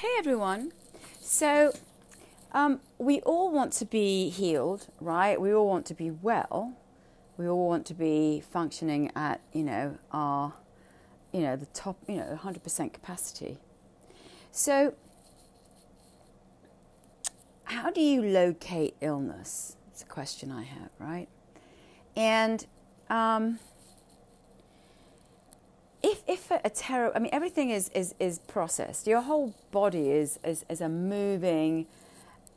Hey everyone. So, um, we all want to be healed, right? We all want to be well. We all want to be functioning at, you know, our, you know, the top, you know, 100% capacity. So, how do you locate illness? It's a question I have, right? And um, if if a, a terror, I mean, everything is is is processed. Your whole body is is, is a moving,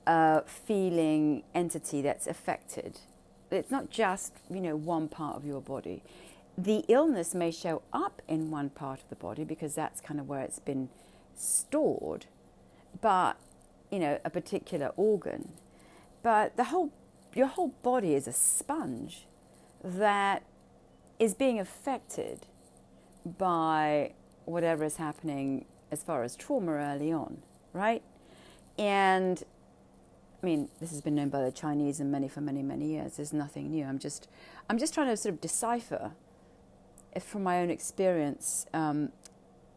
uh, feeling entity that's affected. It's not just you know one part of your body. The illness may show up in one part of the body because that's kind of where it's been stored, but you know a particular organ. But the whole your whole body is a sponge that is being affected by whatever is happening as far as trauma early on, right? And I mean, this has been known by the Chinese and many for many, many years. There's nothing new. I'm just, I'm just trying to sort of decipher, from my own experience, um,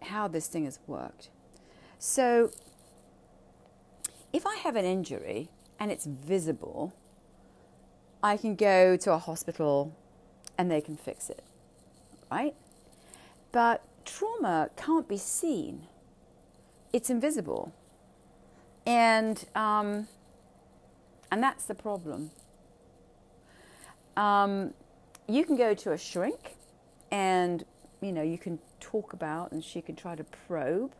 how this thing has worked. So, if I have an injury and it's visible, I can go to a hospital and they can fix it, right? But trauma can't be seen, it's invisible. And, um, and that's the problem. Um, you can go to a shrink and you know you can talk about and she can try to probe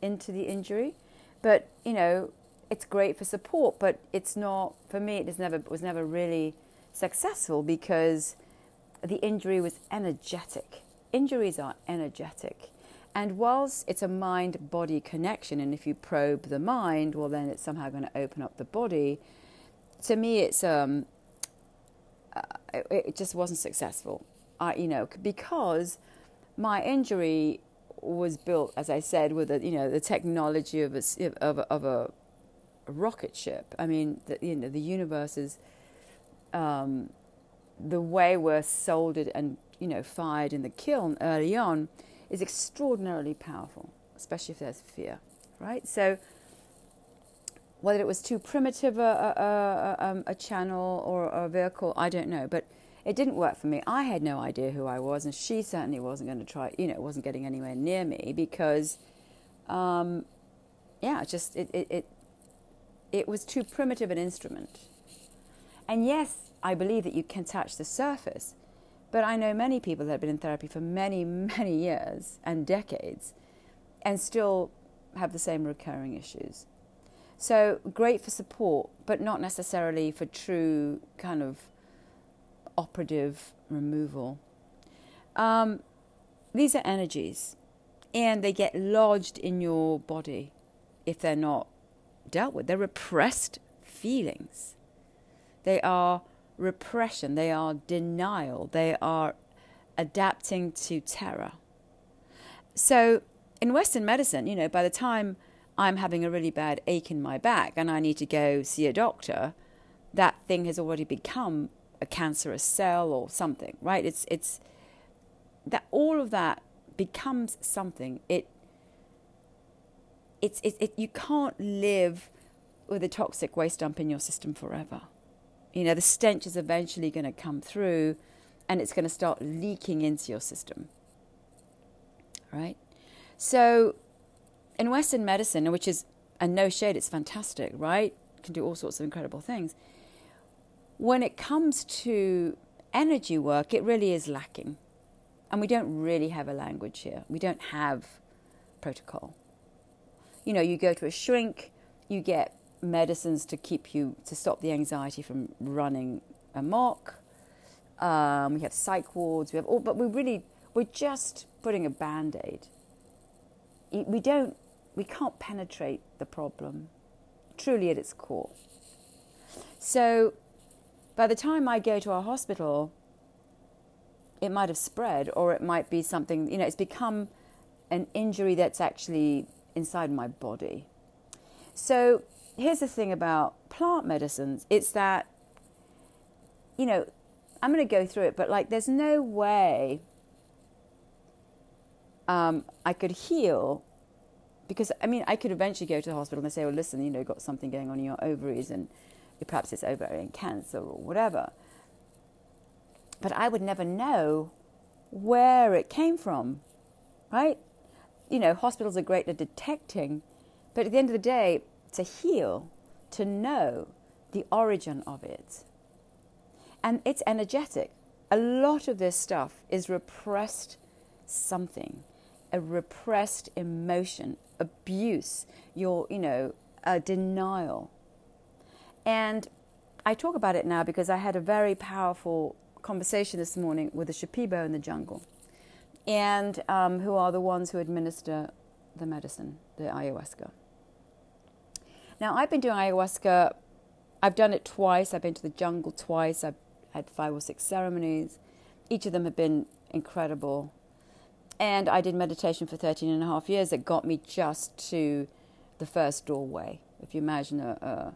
into the injury but you know it's great for support but it's not for me it was never was never really successful because the injury was energetic injuries are energetic. And whilst it's a mind body connection, and if you probe the mind, well, then it's somehow going to open up the body. To me, it's um, uh, it, it, just wasn't successful. I, you know, because my injury was built, as I said, with a, you know the technology of a of a, of a rocket ship. I mean, the, you know, the universe is um, the way we're soldered and you know, fired in the kiln early on is extraordinarily powerful, especially if there's fear, right? So whether it was too primitive a, a, a, um, a channel or a vehicle, I don't know, but it didn't work for me. I had no idea who I was, and she certainly wasn't going to try, you know, wasn't getting anywhere near me because, um, yeah, just it, it, it, it was too primitive an instrument. And yes, I believe that you can touch the surface, but I know many people that have been in therapy for many, many years and decades and still have the same recurring issues. So great for support, but not necessarily for true kind of operative removal. Um, these are energies, and they get lodged in your body if they're not dealt with. They're repressed feelings. They are repression, they are denial, they are adapting to terror. So, in Western medicine, you know, by the time I'm having a really bad ache in my back and I need to go see a doctor, that thing has already become a cancerous cell or something, right? It's it's that all of that becomes something. It it's it, it you can't live with a toxic waste dump in your system forever you know, the stench is eventually going to come through and it's going to start leaking into your system. Right? So, in Western medicine, which is, and no shade, it's fantastic, right? Can do all sorts of incredible things. When it comes to energy work, it really is lacking. And we don't really have a language here. We don't have protocol. You know, you go to a shrink, you get medicines to keep you to stop the anxiety from running amok. Um, we have psych wards. We have all, but we really we're just putting a band aid. We don't we can't penetrate the problem truly at its core. So by the time I go to a hospital, it might have spread, or it might be something. You know, it's become an injury that's actually inside my body. So here's the thing about plant medicines it's that, you know, I'm going to go through it, but like there's no way um, I could heal because I mean, I could eventually go to the hospital and say, well, listen, you know, you've got something going on in your ovaries and perhaps it's ovarian cancer or whatever. But I would never know where it came from, right? You know, hospitals are great at detecting, but at the end of the day, to heal, to know the origin of it. And it's energetic. A lot of this stuff is repressed something, a repressed emotion, abuse, your, you know, a denial. And I talk about it now because I had a very powerful conversation this morning with the Shipibo in the jungle, and um, who are the ones who administer the medicine, the ayahuasca. Now, I've been doing ayahuasca, I've done it twice. I've been to the jungle twice. I've had five or six ceremonies. Each of them have been incredible. And I did meditation for 13 and a half years. It got me just to the first doorway. If you imagine a, a,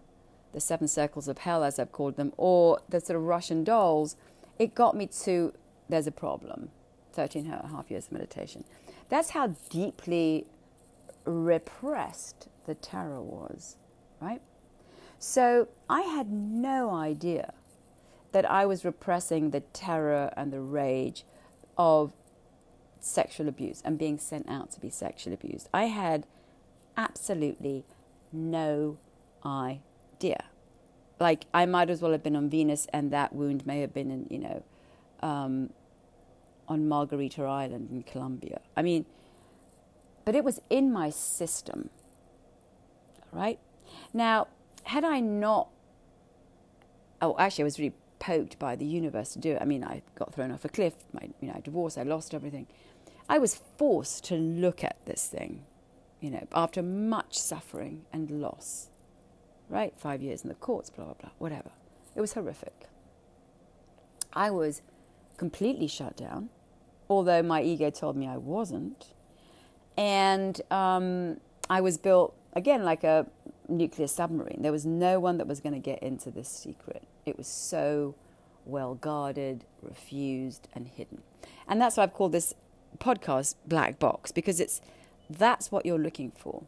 the seven circles of hell, as I've called them, or the sort of Russian dolls, it got me to there's a problem. 13 and a half years of meditation. That's how deeply repressed the terror was, right? So I had no idea that I was repressing the terror and the rage of sexual abuse and being sent out to be sexually abused. I had absolutely no idea. Like, I might as well have been on Venus, and that wound may have been in, you know, um, on Margarita Island in Colombia. I mean, but it was in my system, right? Now, had I not, oh, actually, I was really poked by the universe to do it. I mean, I got thrown off a cliff, my, you know, I divorced, I lost everything. I was forced to look at this thing, you know, after much suffering and loss, right? Five years in the courts, blah, blah, blah, whatever. It was horrific. I was completely shut down, although my ego told me I wasn't. And um, I was built, again, like a nuclear submarine. There was no one that was going to get into this secret. It was so well guarded, refused, and hidden. And that's why I've called this podcast Black Box, because it's that's what you're looking for.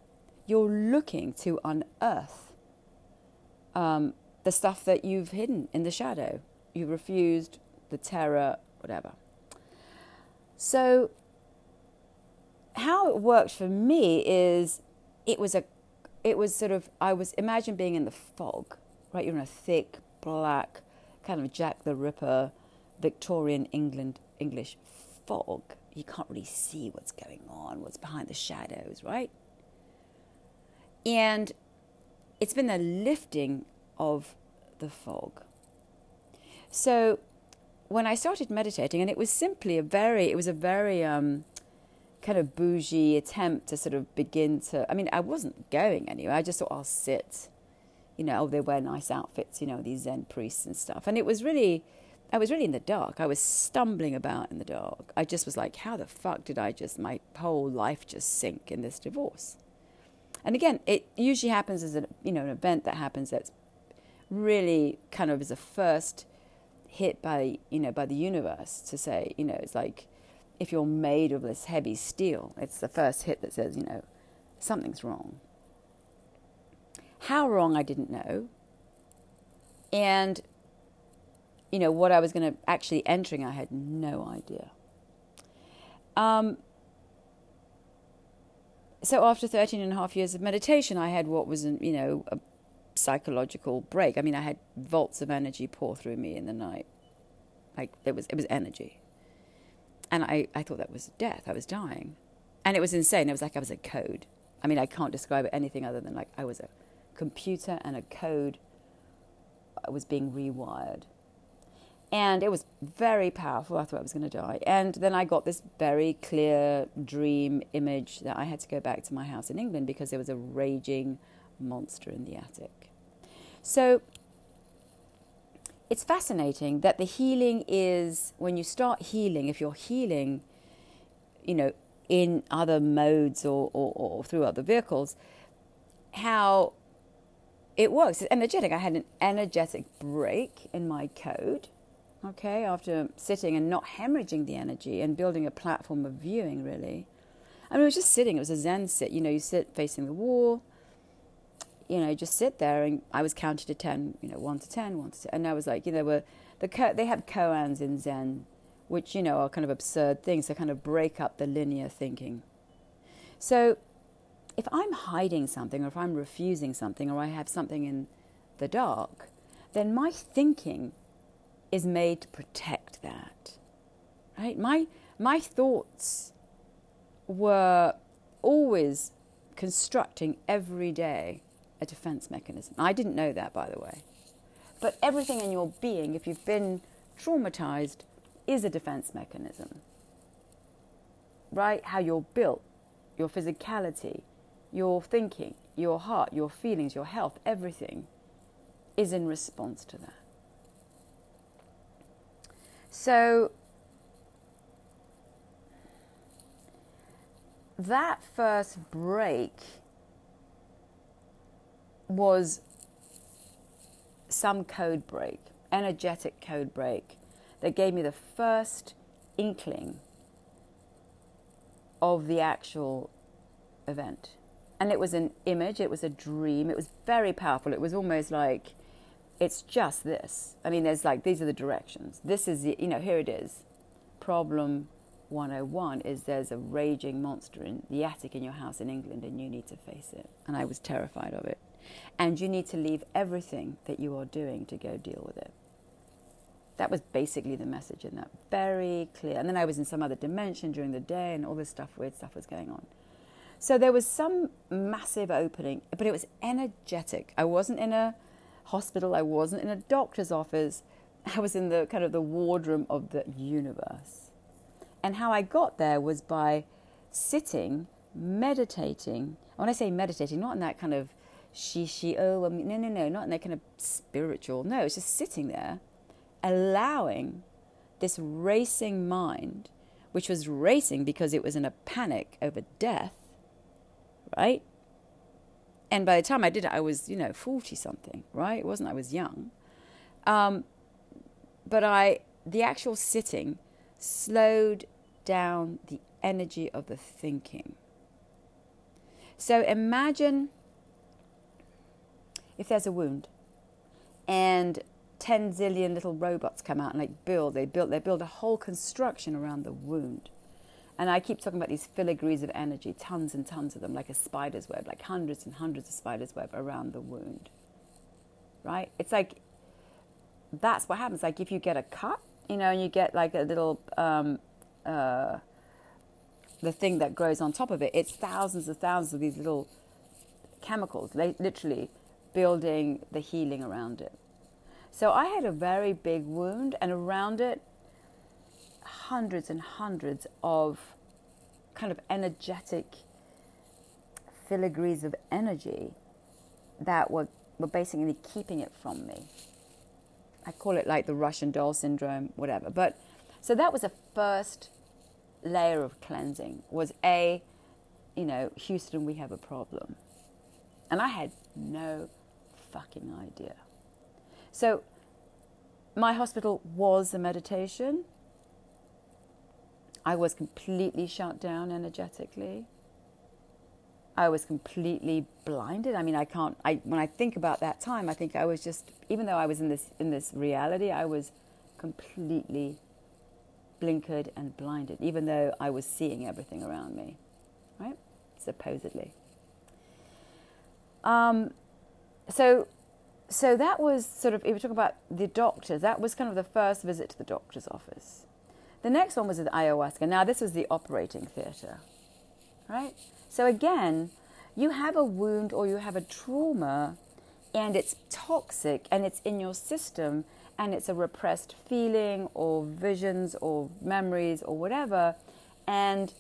You're looking to unearth um, the stuff that you've hidden in the shadow. You refused, the terror, whatever. So, how it worked for me is it was a it was sort of I was imagine being in the fog, right? You're in a thick black kind of Jack the Ripper, Victorian England English fog. You can't really see what's going on, what's behind the shadows, right? And it's been the lifting of the fog. So when I started meditating, and it was simply a very, it was a very um, kind of bougie attempt to sort of begin to. I mean, I wasn't going anywhere. I just thought I'll sit. You know, oh, they wear nice outfits. You know, these Zen priests and stuff. And it was really, I was really in the dark. I was stumbling about in the dark. I just was like, how the fuck did I just my whole life just sink in this divorce? And again, it usually happens as a you know an event that happens that's really kind of as a first hit by you know by the universe to say you know it's like if you're made of this heavy steel, it's the first hit that says, you know, something's wrong. How wrong, I didn't know. And, you know, what I was going to actually entering, I had no idea. Um, so after 13 and a half years of meditation, I had what was, you know, a psychological break. I mean, I had volts of energy pour through me in the night. Like, it was, it was energy. And I, I thought that was death. I was dying. And it was insane. It was like I was a code. I mean, I can't describe it anything other than like I was a computer and a code I was being rewired. And it was very powerful. I thought I was going to die. And then I got this very clear dream image that I had to go back to my house in England because there was a raging monster in the attic. So it's fascinating that the healing is when you start healing, if you're healing, you know, in other modes or, or, or through other vehicles, how it works. It's energetic. I had an energetic break in my code, okay, after sitting and not hemorrhaging the energy and building a platform of viewing, really. I mean, it was just sitting. It was a Zen sit. You know, you sit facing the wall. You know, just sit there, and I was counted to ten. You know, one to ten, one to ten, and I was like, you know, were the they have koans in Zen, which you know are kind of absurd things. They kind of break up the linear thinking. So, if I'm hiding something, or if I'm refusing something, or I have something in the dark, then my thinking is made to protect that. Right? My my thoughts were always constructing every day a defense mechanism. I didn't know that, by the way. But everything in your being, if you've been traumatized, is a defense mechanism. Right? How you're built, your physicality, your thinking, your heart, your feelings, your health, everything is in response to that. So, that first break was some code break, energetic code break, that gave me the first inkling of the actual event. And it was an image, it was a dream, it was very powerful. It was almost like it's just this. I mean, there's like, these are the directions. This is, the, you know, here it is. Problem 101 is there's a raging monster in the attic in your house in England and you need to face it. And I was terrified of it. And you need to leave everything that you are doing to go deal with it. That was basically the message in that. Very clear. And then I was in some other dimension during the day and all this stuff, weird stuff was going on. So there was some massive opening, but it was energetic. I wasn't in a hospital, I wasn't in a doctor's office. I was in the kind of the wardroom of the universe. And how I got there was by sitting, meditating. When I say meditating, not in that kind of she, she, oh, no, no, no, not in that kind of spiritual. No, it's just sitting there, allowing this racing mind, which was racing because it was in a panic over death, right? And by the time I did it, I was, you know, 40 something, right? It wasn't I was young. Um, but I, the actual sitting slowed down the energy of the thinking. So imagine if there's a wound and 10 zillion little robots come out and like build, they build, they build a whole construction around the wound. And I keep talking about these filigrees of energy, tons and tons of them, like a spider's web, like hundreds and hundreds of spider's web around the wound. Right? It's like that's what happens. Like if you get a cut, you know, and you get like a little um, uh, the thing that grows on top of it. It's thousands and thousands of these little chemicals, They literally building the healing around it. So I had a very big wound, and around it, hundreds and hundreds of kind of energetic filigrees of energy that were, were basically keeping it from me. I call it like the Russian doll syndrome, whatever. But so that was a first layer of cleansing was a, you know, Houston, we have a problem. And I had no fucking idea. So my hospital was a meditation. I was completely shut down energetically. I was completely blinded. I mean, I can't. I when I think about that time, I think I was just, even though I was in this in this reality, I was completely blinkered and blinded, even though I was seeing everything around me, right? Supposedly. Um, so, so that was sort of. If we talk about the doctor, that was kind of the first visit to the doctor's office. The next one was at ayahuasca. Now, this was the operating theatre, right? So, again, you have a wound or you have a trauma and it's toxic and it's in your system and it's a repressed feeling or visions or memories or whatever, and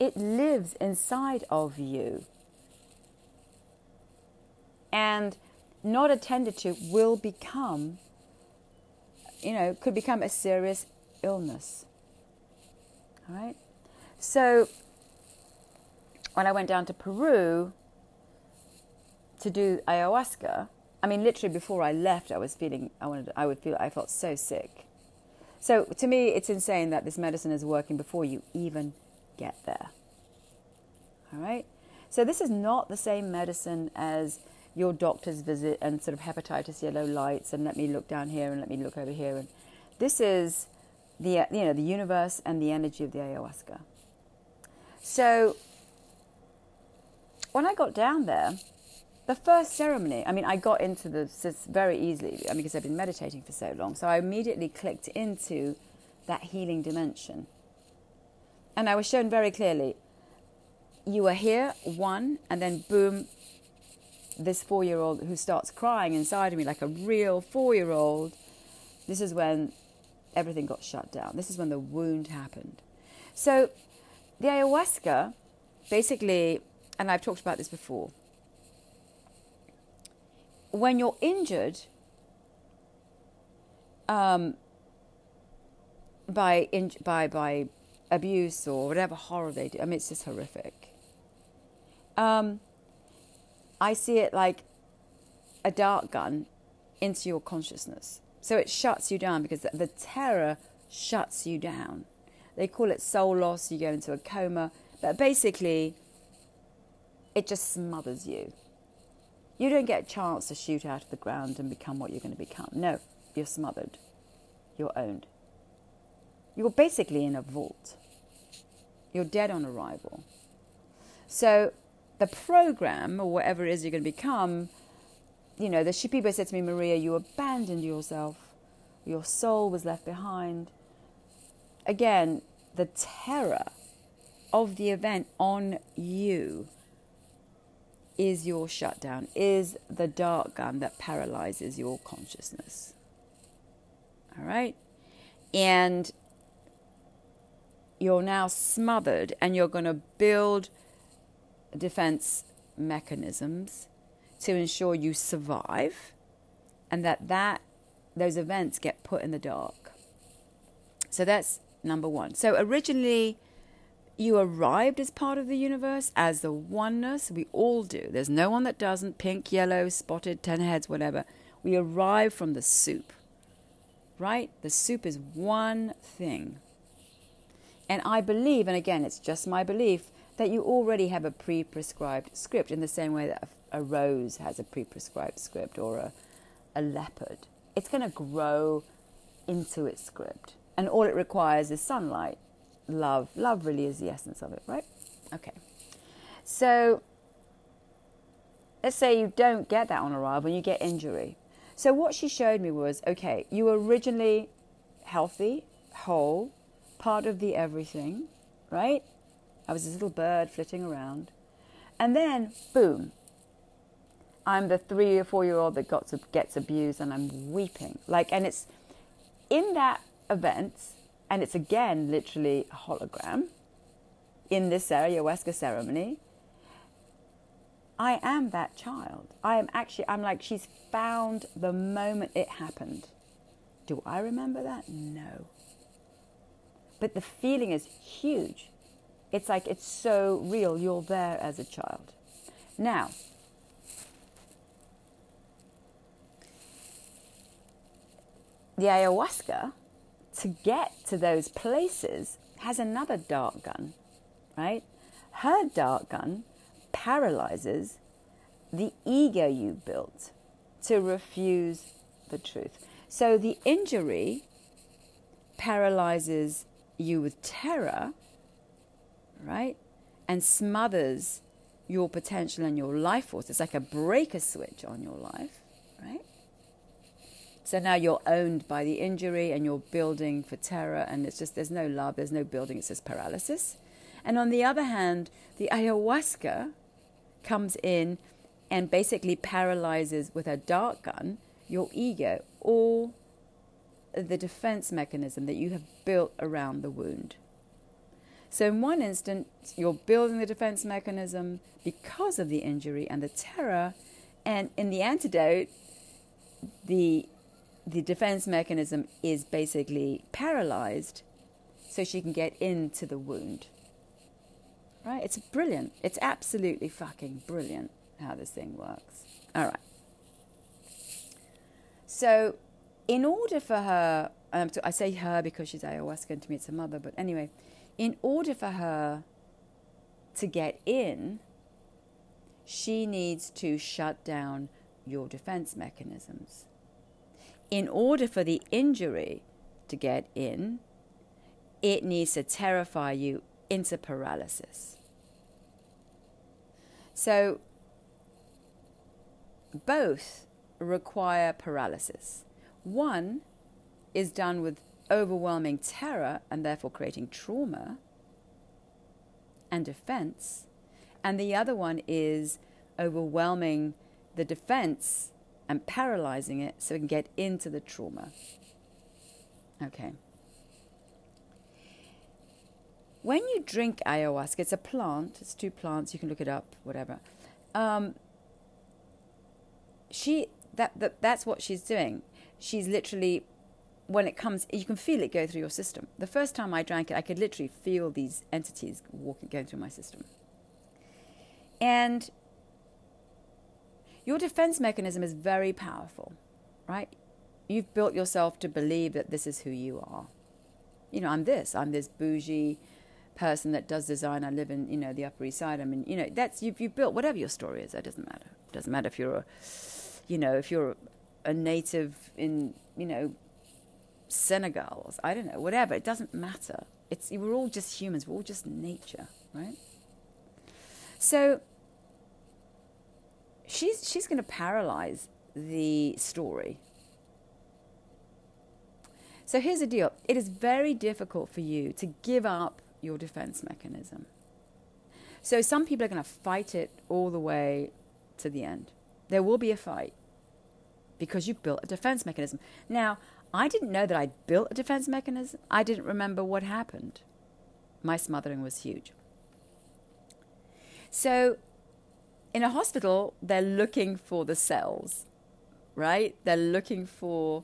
it lives inside of you. And not attended to will become, you know, could become a serious illness. All right? So when I went down to Peru to do ayahuasca, I mean, literally before I left, I was feeling, I wanted, I would feel, I felt so sick. So to me, it's insane that this medicine is working before you even get there. All right? So this is not the same medicine as your doctor's visit and sort of hepatitis yellow lights and let me look down here and let me look over here and this is the you know the universe and the energy of the ayahuasca. So when I got down there, the first ceremony, I mean, I got into this very easily I mean, because I've been meditating for so long. So I immediately clicked into that healing dimension. And I was shown very clearly you are here, one, and then boom, this four year old who starts crying inside of me like a real four year old. This is when everything got shut down. This is when the wound happened. So the ayahuasca basically, and I've talked about this before, when you're injured um, by, in, by, by abuse or whatever horror they do, I mean, it's just horrific. Um, I see it like a dart gun into your consciousness. So it shuts you down because the terror shuts you down. They call it soul loss, you go into a coma, but basically, it just smothers you. You don't get a chance to shoot out of the ground and become what you're going to become. No, you're smothered. You're owned. You're basically in a vault. You're dead on arrival. So the program or whatever it is you're going to become, you know, the Shipibo said to me, Maria, you abandoned yourself. Your soul was left behind. Again, the terror of the event on you is your shutdown, is the dark gun that paralyzes your consciousness. All right? And you're now smothered and you're going to build defense mechanisms to ensure you survive and that, that those events get put in the dark. So that's number one. So originally, you arrived as part of the universe, as the oneness. We all do. There's no one that doesn't pink, yellow, spotted, ten heads, whatever. We arrive from the soup, right? The soup is one thing. And I believe, and again, it's just my belief, that you already have a pre prescribed script in the same way that a, rose has a pre prescribed script or a, a leopard. It's going to grow into its script. And all it requires is sunlight, love. Love really is the essence of it, right? Okay. So let's say you don't get that on arrival and you get injury. So what she showed me was okay, you were originally healthy, whole, part of the everything, right? I was this little bird flitting around. And then, boom, I'm the three or four year old that got gets abused and I'm weeping. Like, and it's in that event, and it's again literally a hologram in this ayahuasca ceremony. I am that child. I am actually, I'm like, she's found the moment it happened. Do I remember that? No. But the feeling is huge. It's like it's so real. You're there as a child. Now, the ayahuasca, to get to those places, has another dart gun, right? Her dart gun paralyzes the ego you built to refuse the truth. So the injury paralyzes you with terror right? And smothers your potential and your life force. It's like a breaker switch on your life, right? So now you're owned by the injury and you're building for terror, and it's just there's no love, there's no building, it's just paralysis. And on the other hand, the ayahuasca comes in and basically paralyzes with a dart gun your ego or the defense mechanism that you have built around the wound. So, in one instance, you're building the defense mechanism because of the injury and the terror, and in the antidote, the the defense mechanism is basically paralyzed so she can get into the wound. Right? It's brilliant. It's absolutely fucking brilliant how this thing works. All right. So, in order for her, um, I say her because she's ayahuasca and to me it's her mother, but anyway, in order for her to get in, she needs to shut down your defense mechanisms. In order for the injury to get in, it needs to terrify you into paralysis. So, both require paralysis. One is done with overwhelming terror and therefore creating trauma and defense, and the other one is overwhelming the defense and paralyzing it so it can get into the trauma. Okay. When you drink ayahuasca, it's a plant, it's two plants, you can look it up, whatever. Um, she that, that that's what she's doing. She's literally when it comes, you can feel it go through your system. The first time I drank it, I could literally feel these entities walking, going through my system. And your defense mechanism is very powerful, right? You've built yourself to believe that this is who you are. You know, I'm this. I'm this bougie person that does design. I live in, you know, the Upper East Side. I mean, you know, that's you've, you've built whatever your story is. That doesn't matter. It doesn't matter if you're a, you know, if you're a native in, you know, Senegal. I don't know, whatever. It doesn't matter. It's we're all just humans. We're all just nature, right? So she's she's going to paralyze the story. So here's the deal. It is very difficult for you to give up your defense mechanism. So some people are going to fight it all the way to the end. There will be a fight because you built a defense mechanism. Now, I didn't know that I'd built a defense mechanism. I didn't remember what happened. My smothering was huge. So in a hospital, they're looking for the cells, right? They're looking for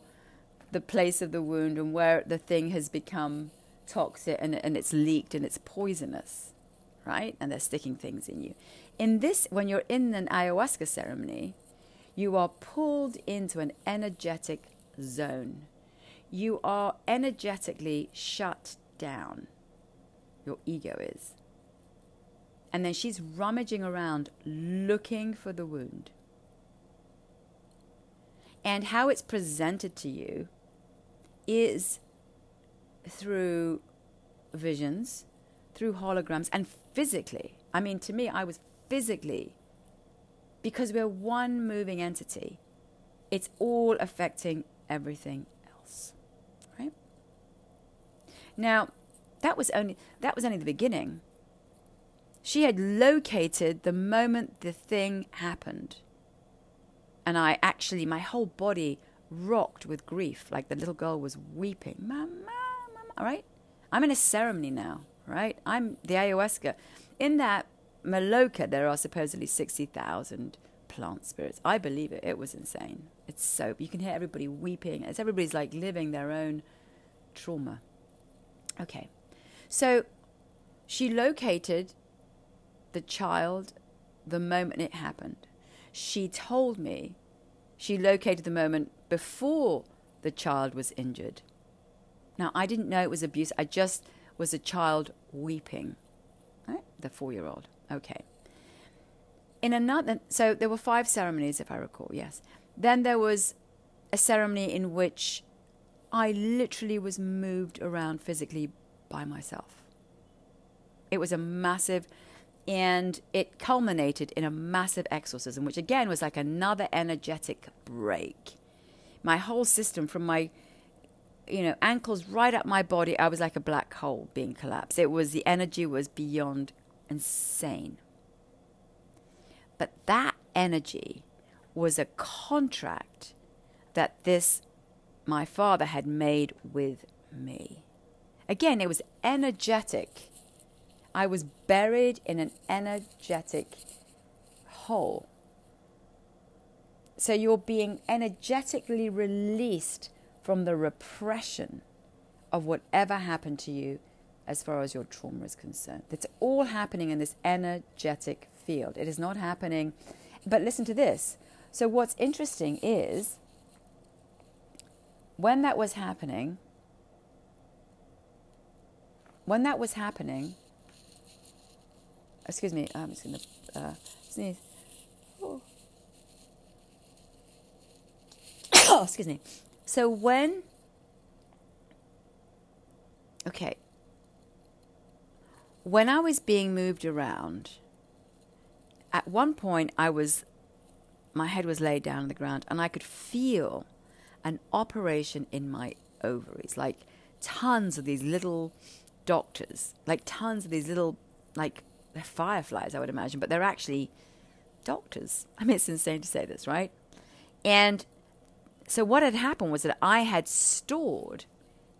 the place of the wound and where the thing has become toxic and, and it's leaked and it's poisonous, right? And they're sticking things in you. In this, when you're in an ayahuasca ceremony, you are pulled into an energetic zone. You are energetically shut down. Your ego is. And then she's rummaging around looking for the wound. And how it's presented to you is through visions, through holograms, and physically. I mean, to me, I was physically, because we're one moving entity, it's all affecting everything else. Right? Now, that was only that was only the beginning. She had located the moment the thing happened. And I actually, my whole body rocked with grief, like the little girl was weeping. Mama, mama, all right? I'm in a ceremony now, right? I'm the ayahuasca. In that Maloka, there are supposedly 60,000 plant spirits. I believe it. It was insane. It's so, you can hear everybody weeping. It's everybody's like living their own trauma. Okay. So she located the child the moment it happened. She told me she located the moment before the child was injured. Now, I didn't know it was abuse. I just was a child weeping. Right? The four year old. Okay. In another, so there were five ceremonies, if I recall, yes. Then there was a ceremony in which I literally was moved around physically by myself. It was a massive and it culminated in a massive exorcism, which again was like another energetic break. My whole system, from my you know ankles right up my body, I was like a black hole being collapsed. It was the energy was beyond insane. But that energy was a contract that this my father had made with me. Again, it was energetic I was buried in an energetic hole. So you're being energetically released from the repression of whatever happened to you as far as your trauma is concerned. It's all happening in this energetic field. It is not happening. But listen to this. So, what's interesting is when that was happening, when that was happening, excuse me, I'm just going to uh, sneeze. Oh. oh, excuse me. So when, okay, when I was being moved around, at one point I was, my head was laid down on the ground and I could feel an operation in my ovaries, like tons of these little doctors, like tons of these little, like they're fireflies, I would imagine, but they're actually doctors. I mean, it's insane to say this, right? And so what had happened was that I had stored,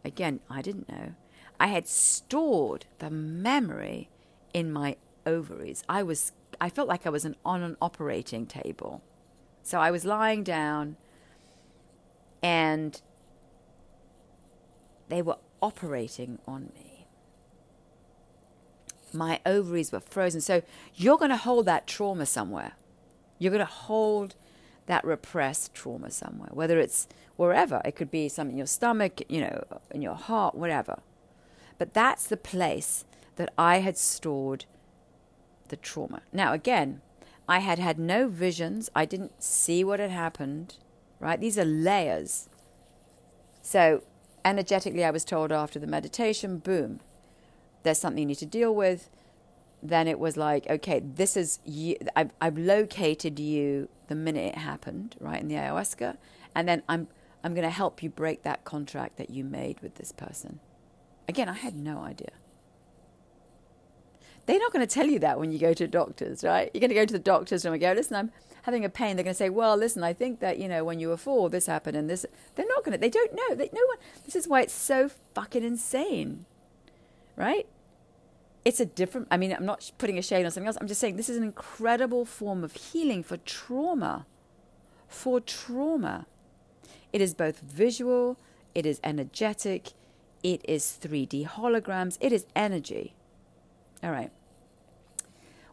again, I didn't know, I had stored the memory in my ovaries. I was, I felt like I was an, on an operating table. So I was lying down and they were operating on me. My ovaries were frozen. So you're going to hold that trauma somewhere. You're going to hold that repressed trauma somewhere, whether it's wherever. It could be something in your stomach, you know, in your heart, whatever. But that's the place that I had stored the trauma. Now, again, I had had no visions. I didn't see what had happened, right? These are layers. So, energetically, I was told after the meditation, boom, there's something you need to deal with. Then it was like, okay, this is you. I've, I've located you the minute it happened, right, in the ayahuasca. And then I'm, I'm going to help you break that contract that you made with this person. Again, I had no idea. They're not going to tell you that when you go to doctors, right? You're going to go to the doctors and we go, listen, I'm having a pain. They're going to say, well, listen, I think that, you know, when you were four, this happened and this. They're not going to, they don't know. They, no one, this is why it's so fucking insane, right? It's a different, I mean, I'm not putting a shade on something else. I'm just saying this is an incredible form of healing for trauma. For trauma. It is both visual, it is energetic, it is 3D holograms, it is energy. All right.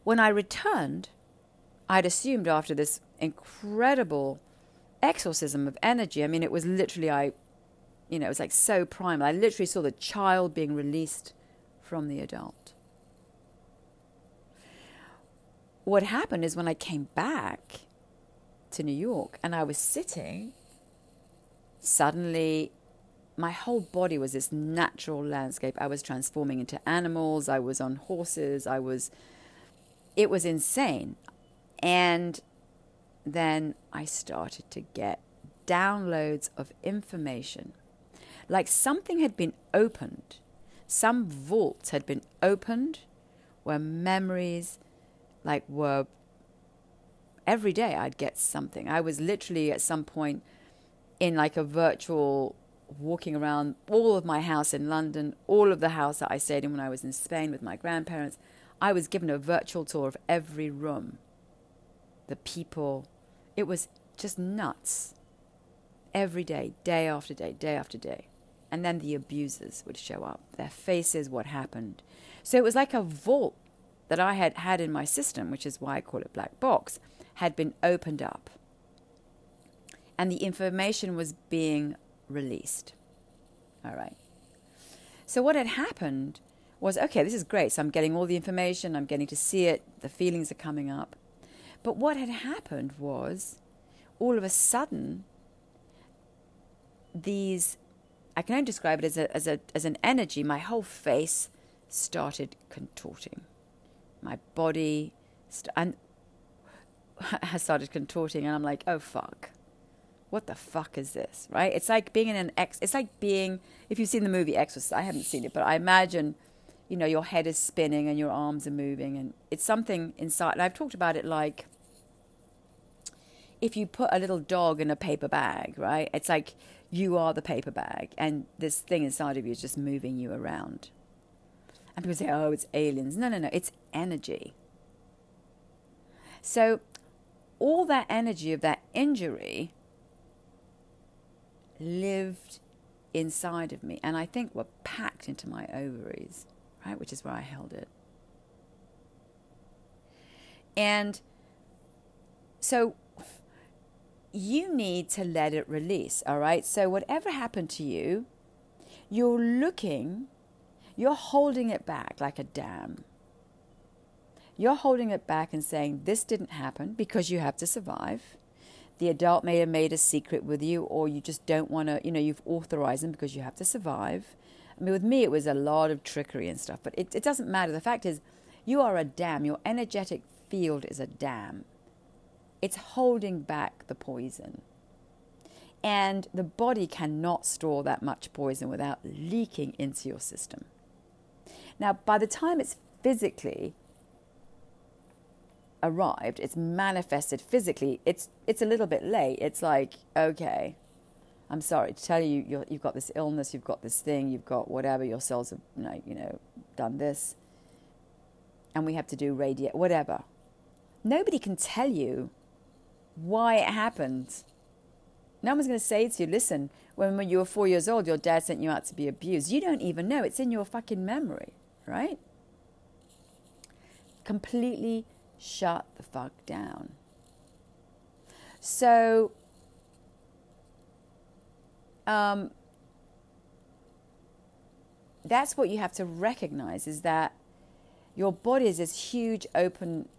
When I returned, I'd assumed after this incredible exorcism of energy, I mean, it was literally, I, you know, it was like so primal. I literally saw the child being released from the adult. What happened is when I came back to New York and I was sitting, suddenly my whole body was this natural landscape. I was transforming into animals. I was on horses. I was, it was insane. And then I started to get downloads of information. Like something had been opened, some vault had been opened where memories like were every day I'd get something. I was literally at some point in like a virtual walking around all of my house in London, all of the house that I stayed in when I was in Spain with my grandparents. I was given a virtual tour of every room, the people. It was just nuts. Every day, day after day, day after day. And then the abusers would show up, their faces, what happened. So it was like a vault that I had had in my system, which is why I call it black box, had been opened up. And the information was being released. All right. So, what had happened was okay, this is great. So, I'm getting all the information, I'm getting to see it, the feelings are coming up. But what had happened was all of a sudden, these, I can only describe it as, a, as, a, as an energy, my whole face started contorting. My body st- and has started contorting, and I'm like, oh fuck what the fuck is this, right? It's like being in an ex. It's like being if you've seen the movie Exorcist. I haven't seen it, but I imagine, you know, your head is spinning and your arms are moving, and it's something inside. And I've talked about it like if you put a little dog in a paper bag, right? It's like you are the paper bag, and this thing inside of you is just moving you around. And people say, "Oh, it's aliens." No, no, no. It's energy. So, all that energy of that injury lived inside of me and I think were packed into my ovaries, right? Which is where I held it. And so you need to let it release, all right? So whatever happened to you, you're looking, you're holding it back like a dam. You're holding it back and saying, This didn't happen because you have to survive. The adult may have made a secret with you, or you just don't want to, you know, you've authorized them because you have to survive. I mean, with me, it was a lot of trickery and stuff, but it, it doesn't matter. The fact is, you are a dam. Your energetic field is a dam. It's holding back the poison. And the body cannot store that much poison without leaking into your system. Now, by the time it's physically arrived, it's manifested physically, it's, it's a little bit late. It's like, okay, I'm sorry to tell you, you have got this illness, you've got this thing, you've got whatever, your cells have, you know, done this, and we have to do radiate, whatever. Nobody can tell you why it happened. No one's going to say to you, listen, when you were four years old, your dad sent you out to be abused. You don't even know. It's in your fucking memory, right? Completely shut the fuck down. So, um, that's what you have to recognize is that your body is this huge open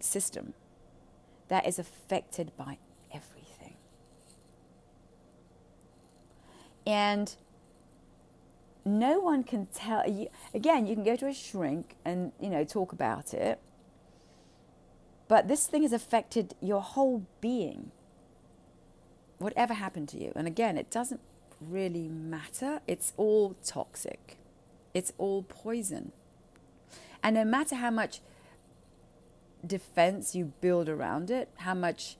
system that is affected by everything. And no one can tell you again you can go to a shrink and you know talk about it but this thing has affected your whole being. Whatever happened to you. And again, it doesn't really matter. It's all toxic, it's all poison. And no matter how much defense you build around it, how much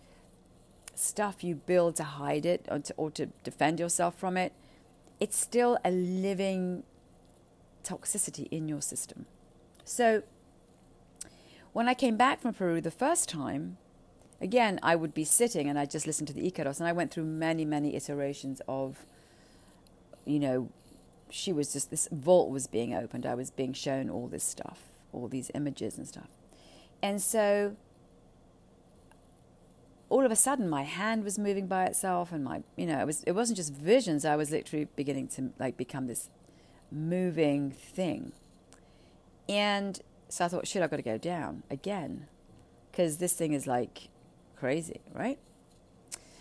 stuff you build to hide it or to, or to defend yourself from it, it's still a living toxicity in your system. So, when I came back from Peru the first time, again, I would be sitting and I just listened to the Icaros, and I went through many, many iterations of, you know, she was just this vault was being opened. I was being shown all this stuff, all these images and stuff, and so all of a sudden my hand was moving by itself, and my, you know, it was it wasn't just visions. I was literally beginning to like become this moving thing, and so I thought, shit, I've got to go down again because this thing is like crazy, right?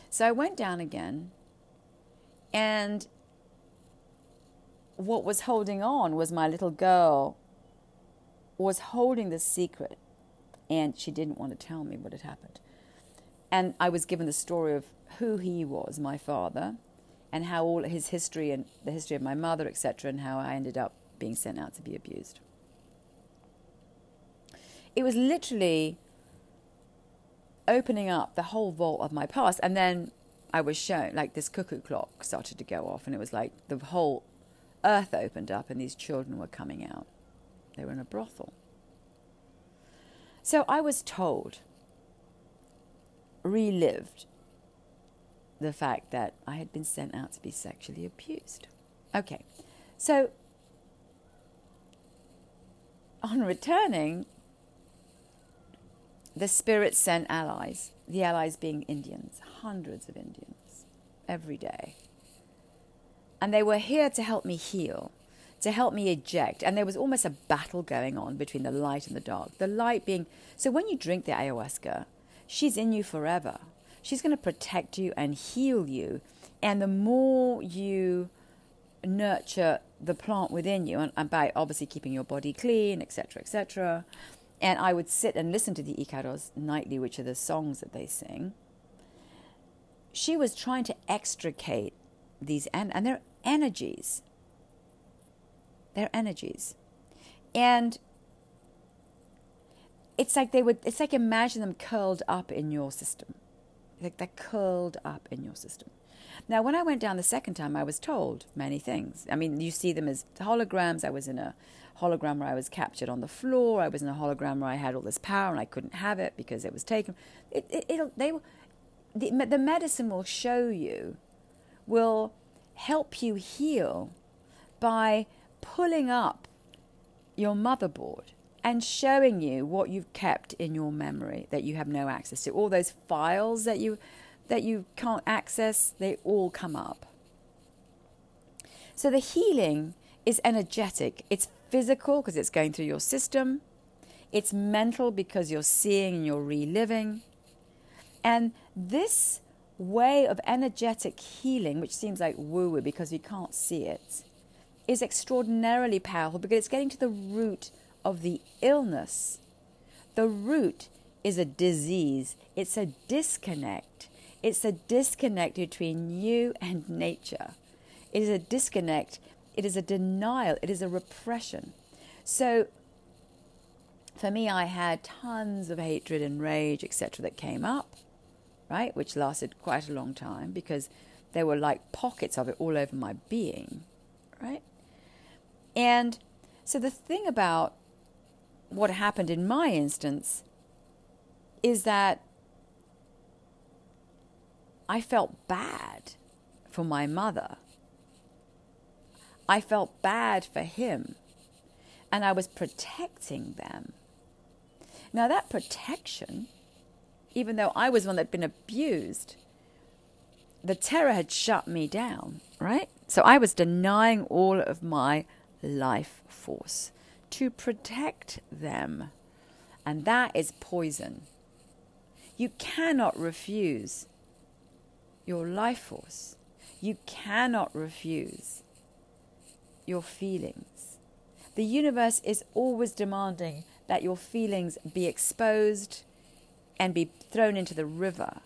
So I went down again, and what was holding on was my little girl was holding the secret, and she didn't want to tell me what had happened. And I was given the story of who he was, my father, and how all his history and the history of my mother, etc., and how I ended up being sent out to be abused it was literally opening up the whole vault of my past. And then I was shown, like, this cuckoo clock started to go off, and it was like the whole earth opened up, and these children were coming out. They were in a brothel. So I was told, relived the fact that I had been sent out to be sexually abused. Okay, so on returning, the spirit sent allies, the allies being Indians, hundreds of Indians every day. And they were here to help me heal, to help me eject. And there was almost a battle going on between the light and the dark. The light being so when you drink the ayahuasca, she's in you forever. She's going to protect you and heal you. And the more you nurture the plant within you, and, and by obviously keeping your body clean, etc., etc., and I would sit and listen to the Ikaros nightly, which are the songs that they sing. She was trying to extricate these, and, and they're energies. They're energies. And it's like they would, it's like imagine them curled up in your system. Like they're curled up in your system. Now, when I went down the second time, I was told many things. I mean, you see them as holograms. I was in a hologram where I was captured on the floor. I was in a hologram where I had all this power and I couldn't have it because it was taken. It, it, they, the, the medicine will show you, will help you heal by pulling up your motherboard and showing you what you've kept in your memory that you have no access to. All those files that you that you can't access, they all come up. So the healing is energetic. It's physical because it's going through your system. It's mental because you're seeing and you're reliving. And this way of energetic healing, which seems like woo woo because you can't see it, is extraordinarily powerful because it's getting to the root of the illness. The root is a disease, it's a disconnect. It's a disconnect between you and nature. It is a disconnect, it is a denial, it is a repression. So, for me, I had tons of hatred and rage, etc., that came up, right, which lasted quite a long time because there were like pockets of it all over my being, right? And so the thing about what happened in my instance is that I felt bad for my mother. I felt bad for him. And I was protecting them. Now, that protection, even though I was one that had been abused, the terror had shut me down, right? So I was denying all of my life force to protect them. And that is poison. You cannot refuse your life force. You cannot refuse your feelings. The universe is always demanding that your feelings be exposed and be thrown into the river.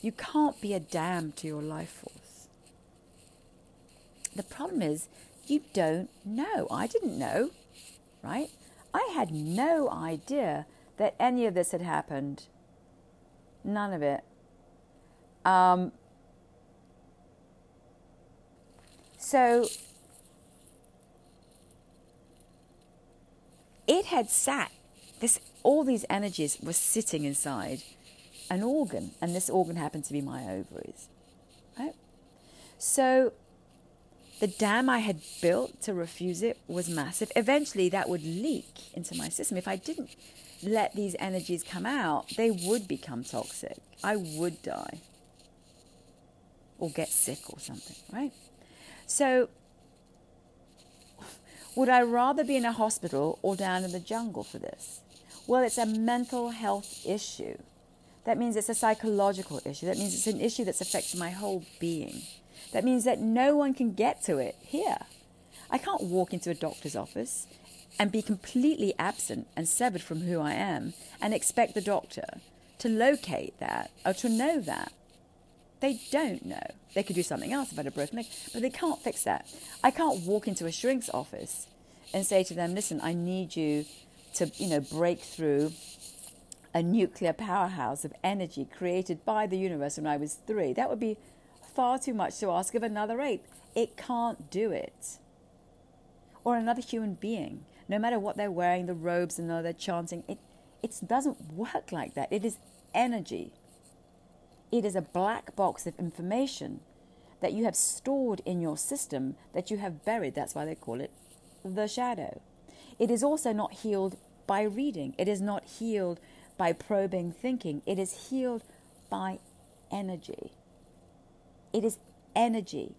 You can't be a dam to your life force. The problem is, you don't know. I didn't know, right? I had no idea that any of this had happened. None of it. Um, so it had sat this all these energies were sitting inside an organ and this organ happened to be my ovaries right so the dam I had built to refuse it was massive. Eventually, that would leak into my system. If I didn't let these energies come out, they would become toxic. I would die or get sick or something, right? So, would I rather be in a hospital or down in the jungle for this? Well, it's a mental health issue. That means it's a psychological issue. That means it's an issue that's affecting my whole being. That means that no one can get to it here. I can't walk into a doctor's office and be completely absent and severed from who I am and expect the doctor to locate that or to know that. They don't know. They could do something else had a broken leg, but they can't fix that. I can't walk into a shrink's office and say to them, listen, I need you to, you know, break through a nuclear powerhouse of energy created by the universe when I was three. That would be far too much to ask of another ape. It can't do it. Or another human being, no matter what they're wearing, the robes and they're chanting, it, it doesn't work like that. It is energy. It is a black box of information that you have stored in your system that you have buried. That's why they call it the shadow. It is also not healed by reading, it is not healed by probing thinking, it is healed by energy. It is energy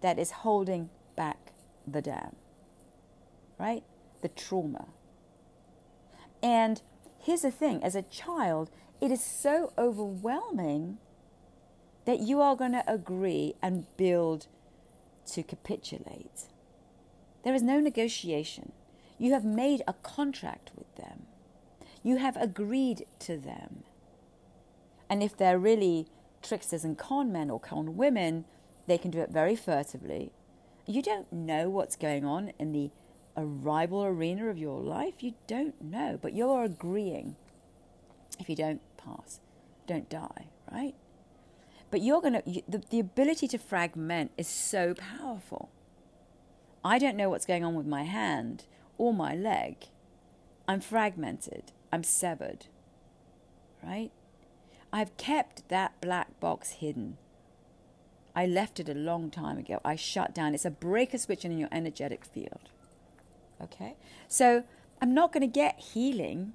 that is holding back the dam, right? The trauma. And here's the thing as a child, it is so overwhelming that you are going to agree and build to capitulate. There is no negotiation. You have made a contract with them. You have agreed to them. And if they're really tricksters and con men or con women, they can do it very furtively. You don't know what's going on in the arrival arena of your life. You don't know, but you're agreeing. If you don't pass, don't die, right? But you're going to, the, the ability to fragment is so powerful. I don't know what's going on with my hand or my leg. I'm fragmented. I'm severed, right? I've kept that black box hidden. I left it a long time ago. I shut down. It's a breaker switch in your energetic field. Okay? So I'm not going to get healing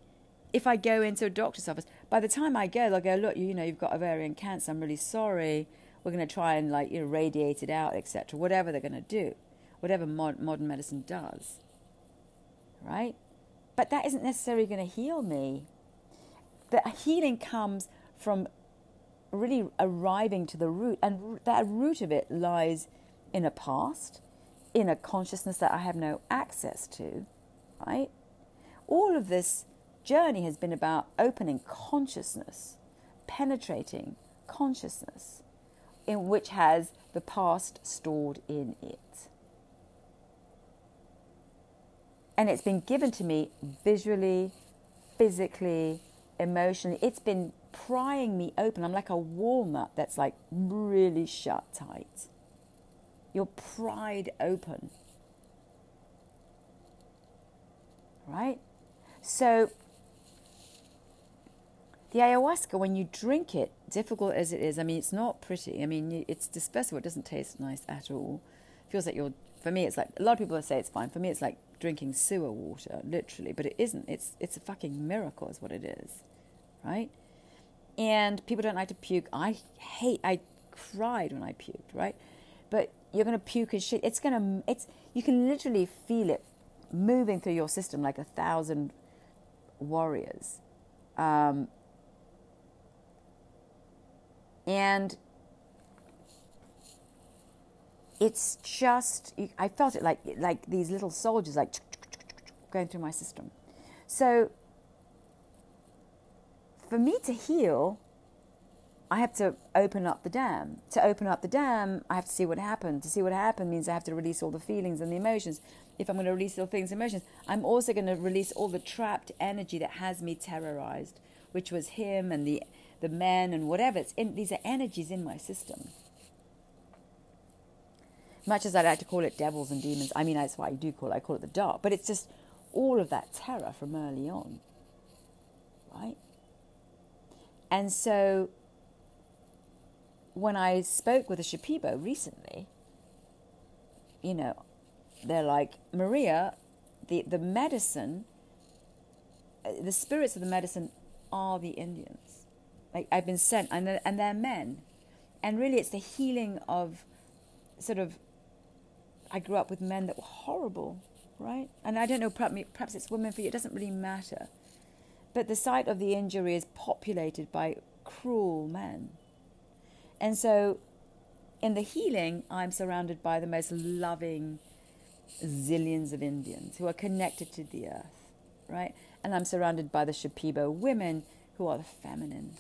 if I go into a doctor's office. By the time I go, they'll go, look, you know, you've got ovarian cancer. I'm really sorry. We're going to try and like, you know, radiate it out, etc. Whatever they're going to do, whatever mod- modern medicine does. Right? but that isn't necessarily going to heal me. The healing comes from really arriving to the root, and that root of it lies in a past, in a consciousness that I have no access to, right? All of this journey has been about opening consciousness, penetrating consciousness, in which has the past stored in it. And it's been given to me visually, physically, emotionally. It's been prying me open. I'm like a walnut that's like really shut tight. You're pried open. Right? So, the ayahuasca, when you drink it, difficult as it is, I mean, it's not pretty. I mean, it's dispersible. It doesn't taste nice at all. It feels like you're, for me, it's like, a lot of people say it's fine. For me, it's like drinking sewer water, literally. But it isn't. It's, it's a fucking miracle, is what it is. Right? And people don't like to puke. I hate, I cried when I puked, right? But you're going to puke and shit. It's going to, it's, you can literally feel it moving through your system like a thousand warriors. Um, and it's just I felt it like like these little soldiers like going through my system. So for me to heal, I have to open up the dam. To open up the dam, I have to see what happened. To see what happened means I have to release all the feelings and the emotions. If I'm going to release all and emotions, I'm also going to release all the trapped energy that has me terrorized, which was him and the the men and whatever. It's in, these are energies in my system. Much as I like to call it devils and demons, I mean that's why I do call it. I call it the dark, but it's just all of that terror from early on, right? And so, when I spoke with a Shipibo recently, you know, they're like Maria, the the medicine, uh, the spirits of the medicine are the Indians like I've been sent, and they're, and they're men, and really it's the healing of sort of. I grew up with men that were horrible, right? And I don't know, perhaps, perhaps it's women for you. It doesn't really matter, but the site of the injury is populated by cruel men, and so in the healing, I'm surrounded by the most loving zillions of Indians who are connected to the earth, right? And I'm surrounded by the Shipibo women who are the feminine,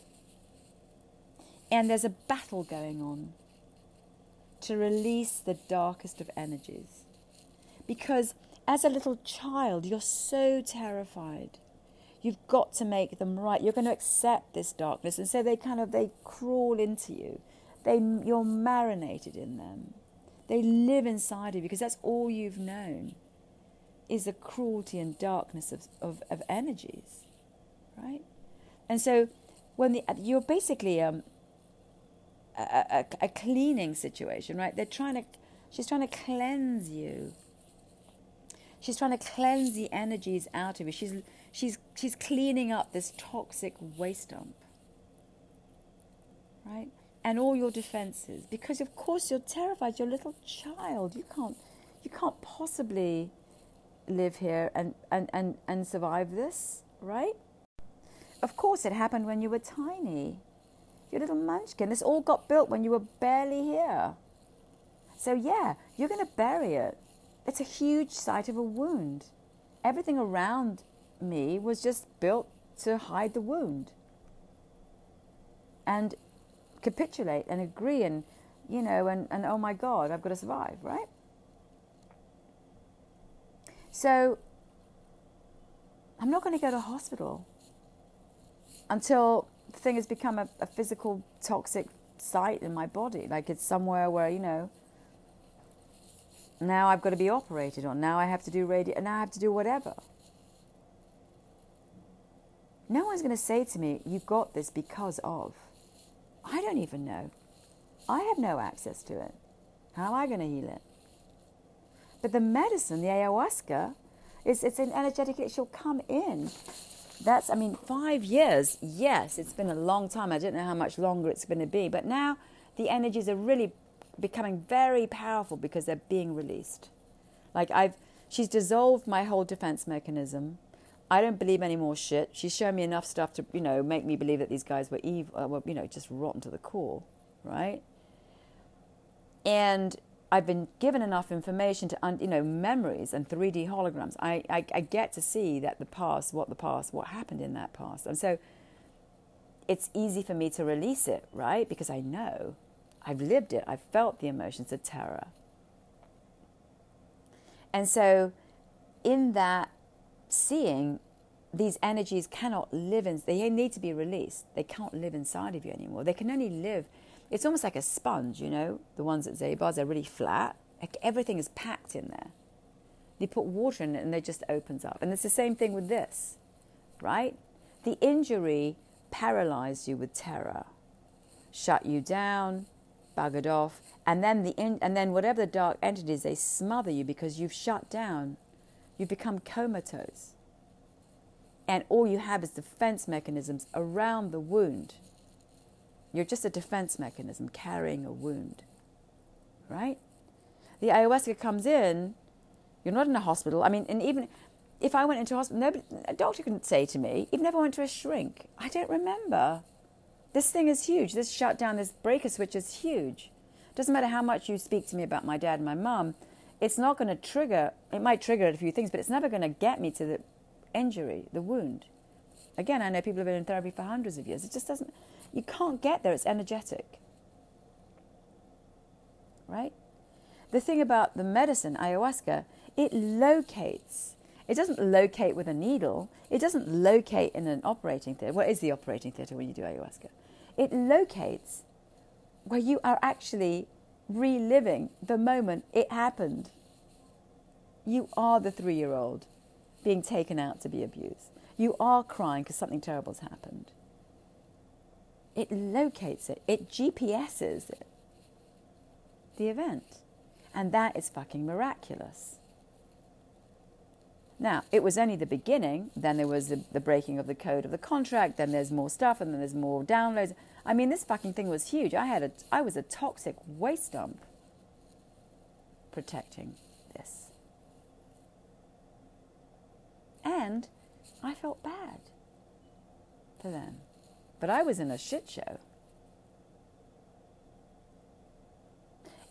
and there's a battle going on to release the darkest of energies. Because as a little child, you're so terrified. You've got to make them right. You're going to accept this darkness. And so they kind of, they crawl into you. They, you're marinated in them. They live inside of you because that's all you've known is the cruelty and darkness of, of, of energies, right? And so when the, you're basically um, a, a, a cleaning situation, right? They're trying to, she's trying to cleanse you. She's trying to cleanse the energies out of you. She's, she's, she's cleaning up this toxic waste dump, right? And all your defenses, because of course you're terrified. You're a little child. You can't, you can't possibly live here and, and, and, and survive this, right? Of course, it happened when you were tiny you little munchkin. This all got built when you were barely here. So, yeah, you're going to bury it. It's a huge site of a wound. Everything around me was just built to hide the wound and capitulate and agree and, you know, and, and oh my God, I've got to survive, right? So, I'm not going to go to hospital until the thing has become a, a physical toxic site in my body. Like it's somewhere where, you know, now I've got to be operated on. Now I have to do radio, and now I have to do whatever. No one's going to say to me, You got this because of. I don't even know. I have no access to it. How am I going to heal it? But the medicine, the ayahuasca, is it's an energetic, it shall come in that's, I mean, five years, yes, it's been a long time. I don't know how much longer it's going to be. But now the energies are really becoming very powerful because they're being released. Like I've, she's dissolved my whole defense mechanism. I don't believe any more shit. She's shown me enough stuff to, you know, make me believe that these guys were evil, uh, were, you know, just rotten to the core, right? And I've been given enough information to, you know, memories and 3D holograms. I, I, I get to see that the past, what the past, what happened in that past. And so it's easy for me to release it, right? Because I know I've lived it, I've felt the emotions of terror. And so, in that seeing, these energies cannot live in, they need to be released. They can't live inside of you anymore. They can only live, it's almost like a sponge, you know, the ones at Zabar's, they're really flat. Like everything is packed in there. You put water in it and it just opens up. And it's the same thing with this, right? The injury paralyzed you with terror, shut you down, buggered off, and then the in, and then whatever the dark entities they smother you because you've shut down, you become comatose, and all you have is defense mechanisms around the wound. You're just a defense mechanism carrying a wound, right? The ayahuasca comes in. You're not in a hospital. I mean, and even if I went into a hospital, nobody, a doctor couldn't say to me, even if I went to a shrink, I don't remember. This thing is huge. This shutdown, this breaker switch is huge. Doesn't matter how much you speak to me about my dad and my mum, it's not going to trigger, it might trigger a few things, but it's never going to get me to the injury, the wound. Again, I know people have been in therapy for hundreds of years. It just doesn't, you can't get there. It's energetic. Right? The thing about the medicine, ayahuasca, it locates. It doesn't locate with a needle. It doesn't locate in an operating theatre. What is the operating theatre when you do ayahuasca? It locates where you are actually reliving the moment it happened. You are the three year old being taken out to be abused. You are crying because something terrible has happened. It locates it, it GPSs it, the event. And that is fucking miraculous. Now, it was only the beginning. Then there was the, the, breaking of the code of the contract. Then there's more stuff, and then there's more downloads. I mean, this fucking thing was huge. I had a, I was a toxic waste dump protecting this, and I felt bad for them, but I was in a shit show.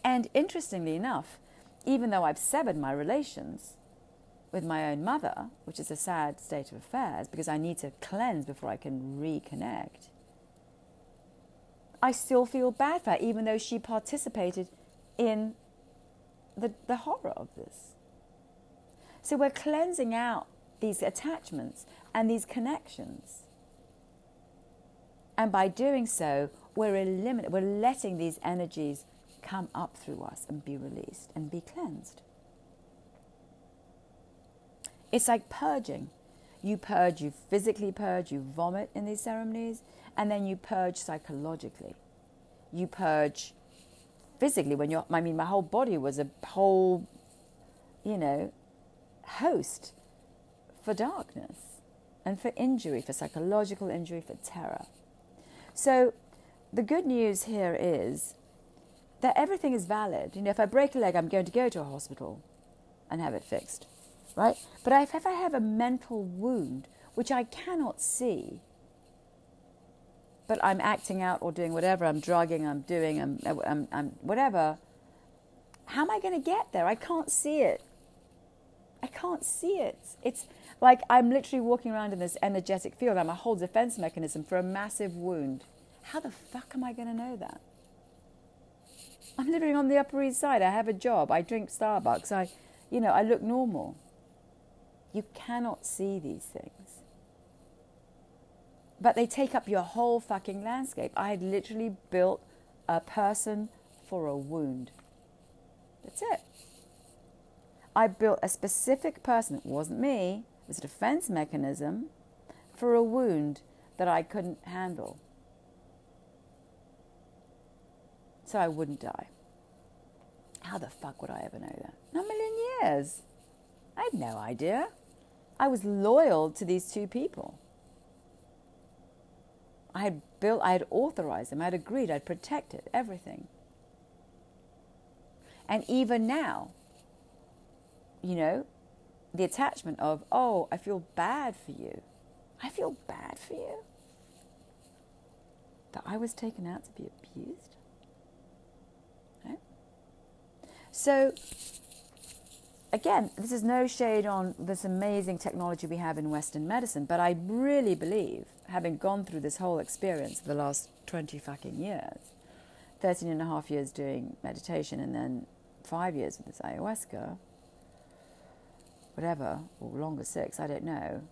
And interestingly enough, even though I've severed my relations with my own mother, which is a sad state of affairs because I need to cleanse before I can reconnect, I still feel bad for her, even though she participated in the, the horror of this. So we're cleansing out these attachments and these connections. And by doing so, we're eliminating, we're letting these energies come up through us and be released and be cleansed. It's like purging. You purge, you physically purge, you vomit in these ceremonies, and then you purge psychologically. You purge physically when you're, I mean, my whole body was a whole, you know, host for darkness and for injury, for psychological injury, for terror. So the good news here is that everything is valid. You know, if I break a leg, I'm going to go to a hospital and have it fixed right? But if I have a mental wound, which I cannot see, but I'm acting out or doing whatever, I'm drugging, I'm doing, I'm, I'm, I'm whatever, how am I going to get there? I can't see it. I can't see it. It's like I'm literally walking around in this energetic field. I'm a whole defense mechanism for a massive wound. How the fuck am I going to know that? I'm living on the Upper East Side. I have a job. I drink Starbucks. I, you know, I look normal. You cannot see these things. But they take up your whole fucking landscape. I had literally built a person for a wound. That's it. I built a specific person, it wasn't me, it was a defense mechanism for a wound that I couldn't handle. So I wouldn't die. How the fuck would I ever know that? Not a million years. I had no idea. I was loyal to these two people. I had built, I had authorized them, I had agreed, I'd protected everything. And even now, you know, the attachment of, oh, I feel bad for you. I feel bad for you. That I was taken out to be abused. Right? So, again, this is no shade on this amazing technology we have in Western medicine, but I really believe, having gone through this whole experience for the last 20 fucking years, 13 and a half years doing meditation and then five years with this ayahuasca, whatever, or longer, six, I don't know,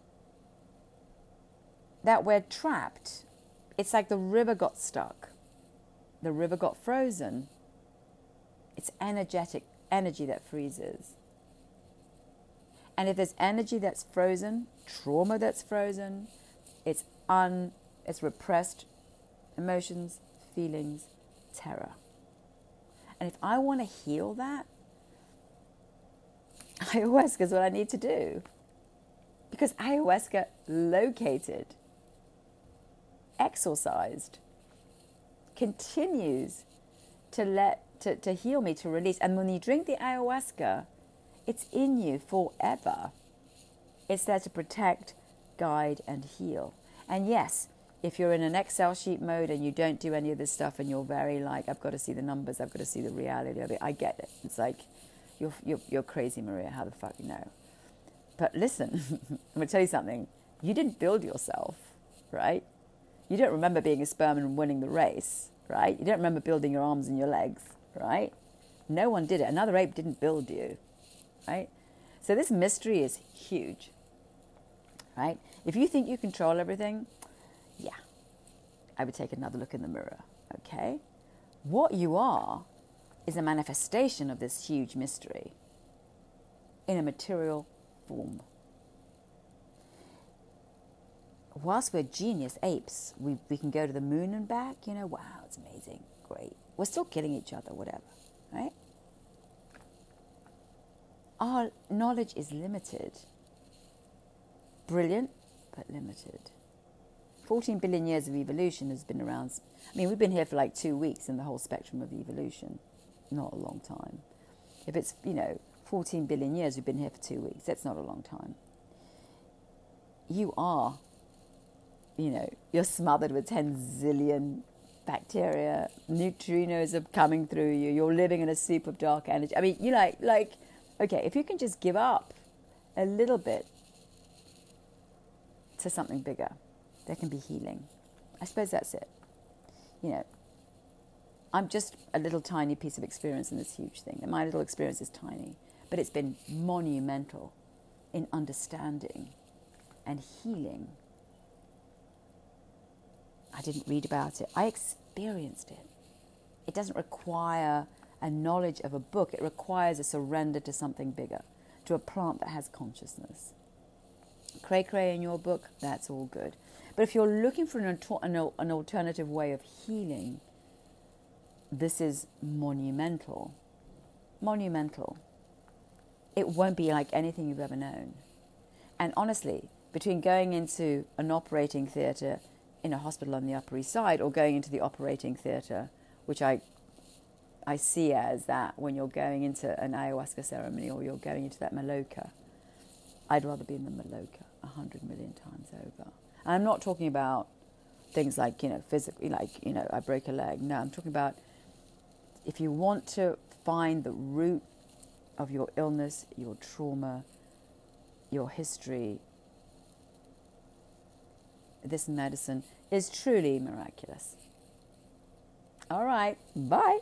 that we're trapped. It's like the river got stuck, the river got frozen. It's energetic energy that freezes. And if there's energy that's frozen, trauma that's frozen, it's un it's repressed emotions, feelings, terror. And if I want to heal that, ayahuasca is what I need to do. Because ayahuasca located, exorcised, continues to let to, to heal me, to release. And when you drink the ayahuasca, it's in you forever. It's there to protect, guide, and heal. And yes, if you're in an Excel sheet mode and you don't do any of this stuff and you're very like, I've got to see the numbers, I've got to see the reality of it, I get it. It's like, you're, you're, you're crazy, Maria. How the fuck you know? But listen, I'm going to tell you something. You didn't build yourself, right? You don't remember being a sperm and winning the race, right? You don't remember building your arms and your legs, right? No one did it. Another ape didn't build you, right? So this mystery is huge, right? If you think you control everything, yeah, I would take another look in the mirror, okay? What you are is a manifestation of this huge mystery in a material form. Whilst we're genius apes, we, we can go to the moon and back, you know, wow, it's amazing, great. We're still killing each other, whatever, right? Our knowledge is limited. Brilliant, but limited. 14 billion years of evolution has been around. I mean, we've been here for like two weeks in the whole spectrum of evolution. Not a long time. If it's, you know, 14 billion years, we've been here for two weeks. That's not a long time. You are, you know, you're smothered with 10 zillion bacteria. Neutrinos are coming through you. You're living in a soup of dark energy. I mean, you like, like, okay, if you can just give up a little bit to something bigger there can be healing. I suppose that's it. You know, I'm just a little tiny piece of experience in this huge thing, and my little experience is tiny, but it's been monumental in understanding and healing. I didn't read about it, I experienced it. It doesn't require a knowledge of a book, it requires a surrender to something bigger, to a plant that has consciousness. Cray cray in your book, that's all good. But if you're looking for an, an alternative way of healing, this is monumental. Monumental. It won't be like anything you've ever known. And honestly, between going into an operating theatre in a hospital on the Upper East Side or going into the operating theatre, which I I see as that when you're going into an ayahuasca ceremony or you're going into that maloka, I'd rather be in the maloka a hundred million times over. And I'm not talking about things like, you know, physically, like, you know, I break a leg. No, I'm talking about if you want to find the root of your illness, your trauma, your history, this medicine is truly miraculous. All right, bye.